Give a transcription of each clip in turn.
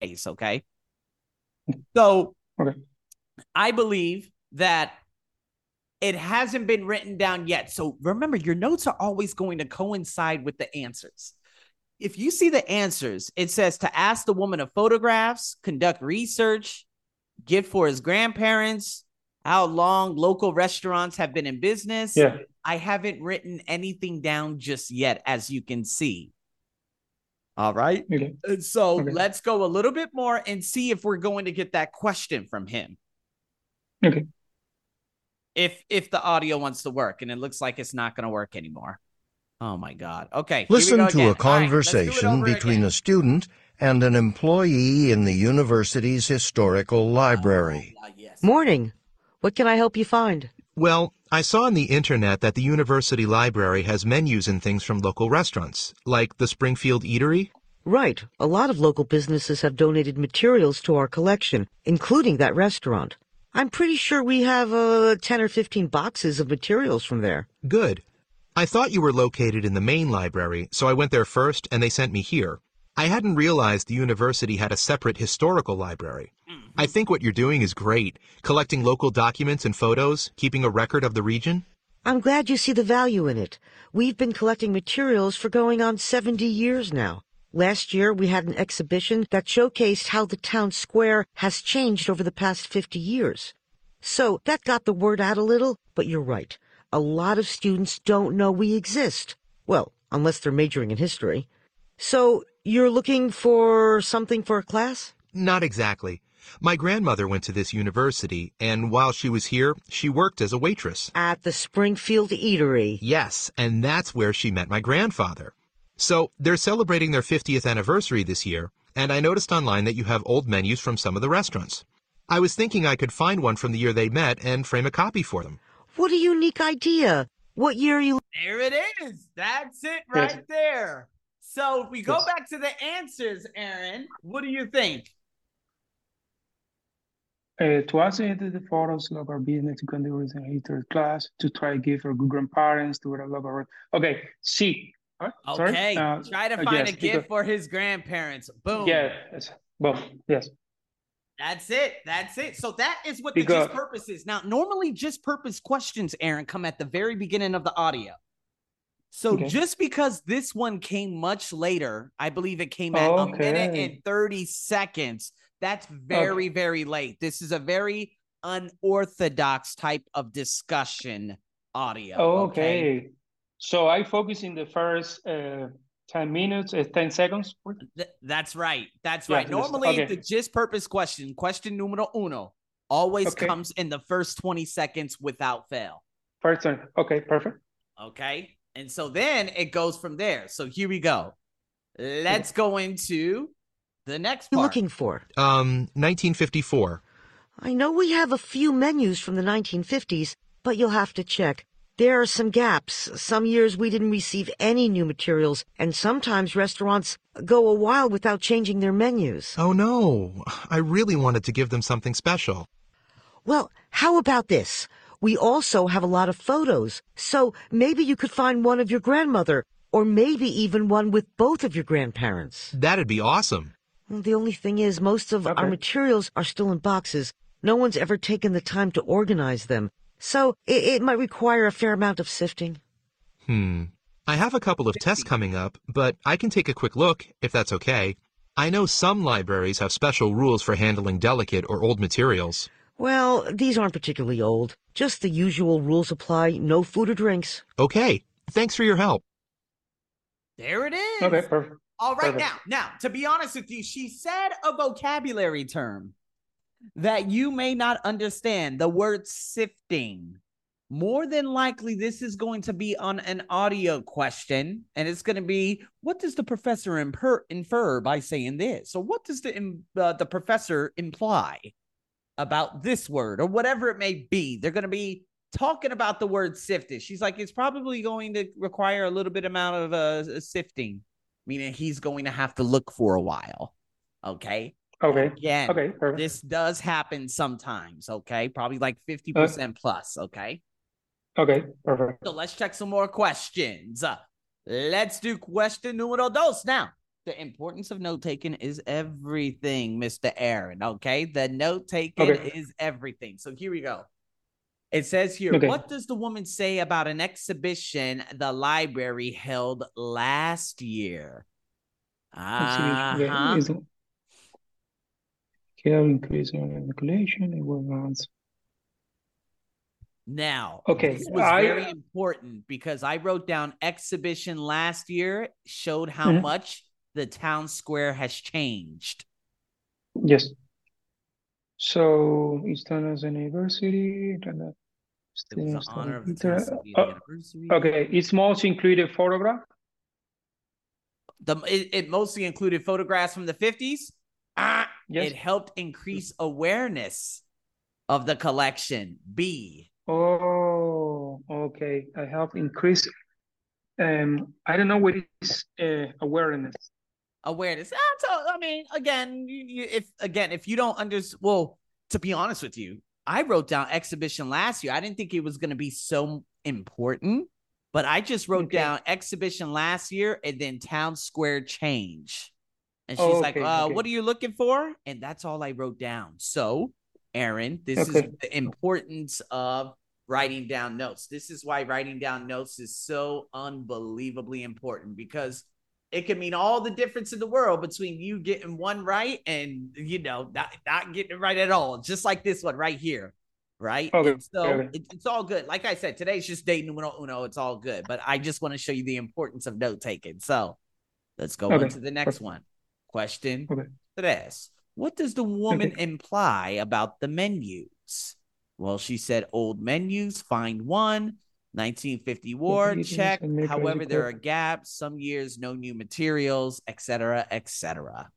case. Okay. So Okay. I believe that it hasn't been written down yet. So remember, your notes are always going to coincide with the answers. If you see the answers, it says to ask the woman of photographs, conduct research, gift for his grandparents, how long local restaurants have been in business. Yeah. I haven't written anything down just yet, as you can see. All right. Okay. So Okay. let's go a little bit more and see if we're going to get that question from him. Okay. If if the audio wants to work, and it looks like it's not going to work anymore. Oh my God. Okay. Listen to again. a All right, let's do it conversation over between again. a student and an employee in the university's historical library. Ah, yes. Morning. What can I help you find? Well, I saw on the internet that the university library has menus and things from local restaurants, like the Springfield Eatery. Right. A lot of local businesses have donated materials to our collection, including that restaurant. I'm pretty sure we have uh, 10 or 15 boxes of materials from there. Good. I thought you were located in the main library, so I went there first and they sent me here. I hadn't realized the university had a separate historical library. I think what you're doing is great, collecting local documents and photos, keeping a record of the region. I'm glad you see the value in it. We've been collecting materials for going on 70 years now. Last year, we had an exhibition that showcased how the town square has changed over the past 50 years. So that got the word out a little, but you're right. A lot of students don't know we exist. Well, unless they're majoring in history. So you're looking for something for a class? Not exactly. My grandmother went to this university, and while she was here, she worked as a waitress. At the Springfield Eatery. Yes, and that's where she met my grandfather. So they're celebrating their 50th anniversary this year, and I noticed online that you have old menus from some of the restaurants. I was thinking I could find one from the year they met and frame a copy for them. What a unique idea. What year are you There it is. That's it right there. So if we go back to the answers, Aaron, what do you think? Uh, to access the photos, of our business to contribute in history class, to try give good grandparents, to local. re- Okay, C. Huh? Okay. Uh, Try to uh, find yes, a gift because- for his grandparents. Boom. Yeah, yes, both, yes. That's it. That's it. So that is what the gist purpose is. Now, normally gist purpose questions, Aaron, come at the very beginning of the audio. So Okay. just because this one came much later, I believe it came at a minute and 30 seconds. That's very, very late. This is a very unorthodox type of discussion audio. Okay. So I focus in the first uh, 10 minutes, uh, 10 seconds. Th- that's right. That's Yeah, right. Normally, okay. the gist purpose question, question numero uno, always Okay. comes in the first 20 seconds without fail. First turn. Okay, perfect. Okay. And so then it goes from there. So here we go. Let's go into the next you part. looking for? Um, 1954. I know we have a few menus from the 1950s, but you'll have to check. There are some gaps. Some years we didn't receive any new materials, and sometimes restaurants go a while without changing their menus. Oh no, I really wanted to give them something special. Well, how about this? We also have a lot of photos, so maybe you could find one of your grandmother, or maybe even one with both of your grandparents. That'd be awesome. Well, The only thing is, most of our materials are still in boxes. No one's ever taken the time to organize them. So it, it might require a fair amount of sifting. Hmm. I have a couple of tests coming up, but I can take a quick look if that's okay. I know some libraries have special rules for handling delicate or old materials. Well, these aren't particularly old. Just the usual rules apply. No food or drinks. Okay, thanks for your help. There it is. Okay, perfect. All right, Perfect. now, now, to be honest with you, she said a vocabulary term that you may not understand. The word sifting. More than likely, this is going to be on an audio question, and it's going to be, "What does the professor imper- infer by saying this?" So, what does the uh, the professor imply about this word, or whatever it may be? They're going to be talking about the word sifted. She's like, "It's probably going to require a little bit amount of uh, sifting." Meaning he's going to have to look for a while. Okay. Okay, Again, okay, perfect. this does happen sometimes. Okay. Probably like 50% plus. Okay. Okay, perfect. So let's check some more questions. Uh, let's do question numero dos now. the importance of note taking is everything, Mr. Aaron. Okay. The note taking Okay. is everything. So here we go. It says here, Okay. what does the woman say about an exhibition the library held last year? Uh-huh. Care increase in the collection, it was Now, Okay, this was I- very important because I wrote down exhibition last year showed how Mhm. much the town square has changed. Yes. So it's done as an anniversary. and, It was the honor of the inter- uh, anniversary. Okay, it's most included photograph. The it, it mostly included photographs from the 50s. Ah, Yes. it helped increase awareness of the collection. B. Oh, okay. I have increase. Um, I don't know what is uh, awareness. Awareness. Ah, so, I mean, again, you, you, if again, if you don't understand, well, to be honest with you, I wrote down exhibition last year. I didn't think it was going to be so important, but I just wrote Okay. down exhibition last year and then town square change. And she's Oh, like, uh, okay. what are you looking for? And that's all I wrote down. So, Aaron, this Okay. is the importance of writing down notes. This is why writing down notes is so unbelievably important because it can mean all the difference in the world between you getting one right and you know not, not getting it right at all. Just like this one right here. Right. Okay, And so okay. it- it's all good. Like I said, today's just day numero uno. It's all good. But I just want to show you the importance of note taking. So let's go on to the next one. Question Okay. tres. What does the woman imply about the menus? Well, she said old menus, find one. 1950 war, check. However, there are gaps. Some years, no new materials, etc., etc.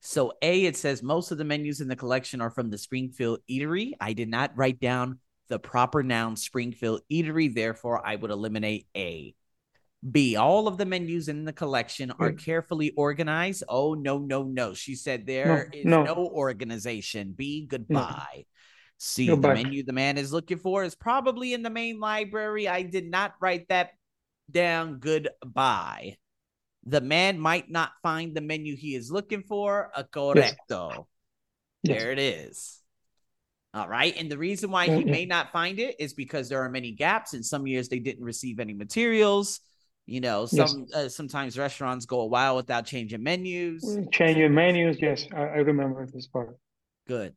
So, A, it says most of the menus in the collection are from the Springfield Eatery. I did not write down the proper noun Springfield Eatery, therefore, I would eliminate A. B, all of the menus in the collection are carefully organized. Oh, no, no, no. She said there is no. no organization. B, goodbye. C, Go the back. menu the man is looking for is probably in the main library. I did not write that down. Goodbye. The man might not find the menu he is looking for. A correcto. Yes. There it is. All right. And the reason why he may not find it is because there are many gaps. In some years, they didn't receive any materials. You know, Yes. some uh, sometimes restaurants go a while without changing menus. Changing menus. Yes, I, I remember this part. Good.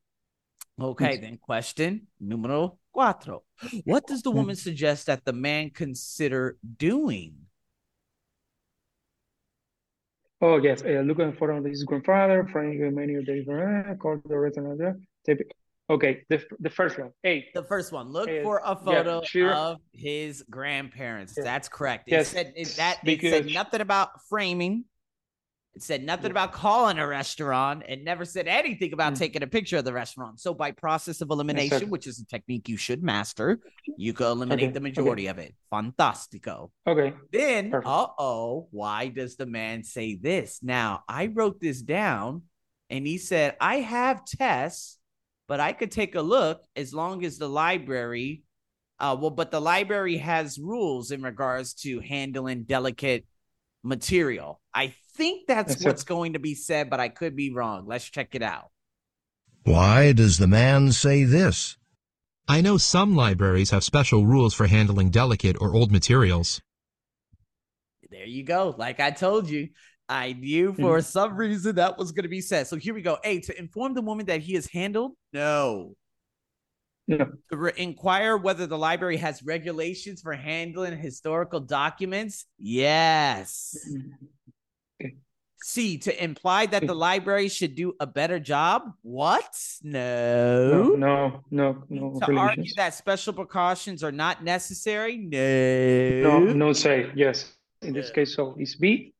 Okay, Yes. then question numero cuatro. What does the woman suggest that the man consider doing? Oh yes, uh, looking for his grandfather, finding a menu of the call the restaurant Okay, the the first one. A. The first one, look Uh, for a yeah, photo sure. of his grandparents. Yeah. That's correct. It Yes, said it, that it said nothing about framing. It said nothing about calling a restaurant. and never said anything about Mm. taking a picture of the restaurant. So by process of elimination, Exactly. which is a technique you should master, you can eliminate Okay, the okay. majority of it. Fantastico. Okay. Then, uh oh, why does the man say this? Now, I wrote this down and he said, I have tests, but I could take a look as long as the library, uh, well, but the library has rules in regards to handling delicate material. I think that's Yes, sir. what's going to be said, but I could be wrong. Let's check it out. Why does the man say this? I know some libraries have special rules for handling delicate or old materials. There you go. Like I told you, I knew hmm. for some reason that was going to be said. So here we go. A, to inform the woman that he is handled? No. To re- inquire whether the library has regulations for handling historical documents? Yes. Okay. C, to imply that the library should do a better job? What? No, No. no, no, no To argue that special precautions are not necessary? No, No. no say. Yes. In this case, so it's B.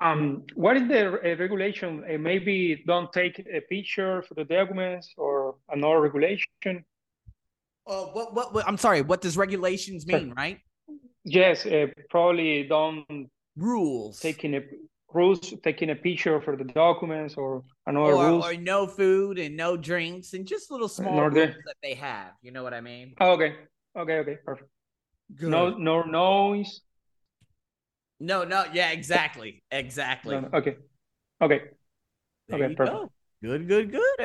Um, what is the uh, regulation? Uh, maybe don't take a picture for the documents or another regulation. Uh, what, what, what? I'm sorry. What does regulations mean, right? Yes, uh, probably don't Rules. taking a rules taking a picture for the documents or another or, rules. or no food and no drinks and just little small order. rules that they have. You know what I mean? Oh, okay, okay, okay, perfect. Good. No, no noise. No, no, yeah, exactly. Exactly. No, no, okay. Okay. There okay, perfect. go. Good, good, good.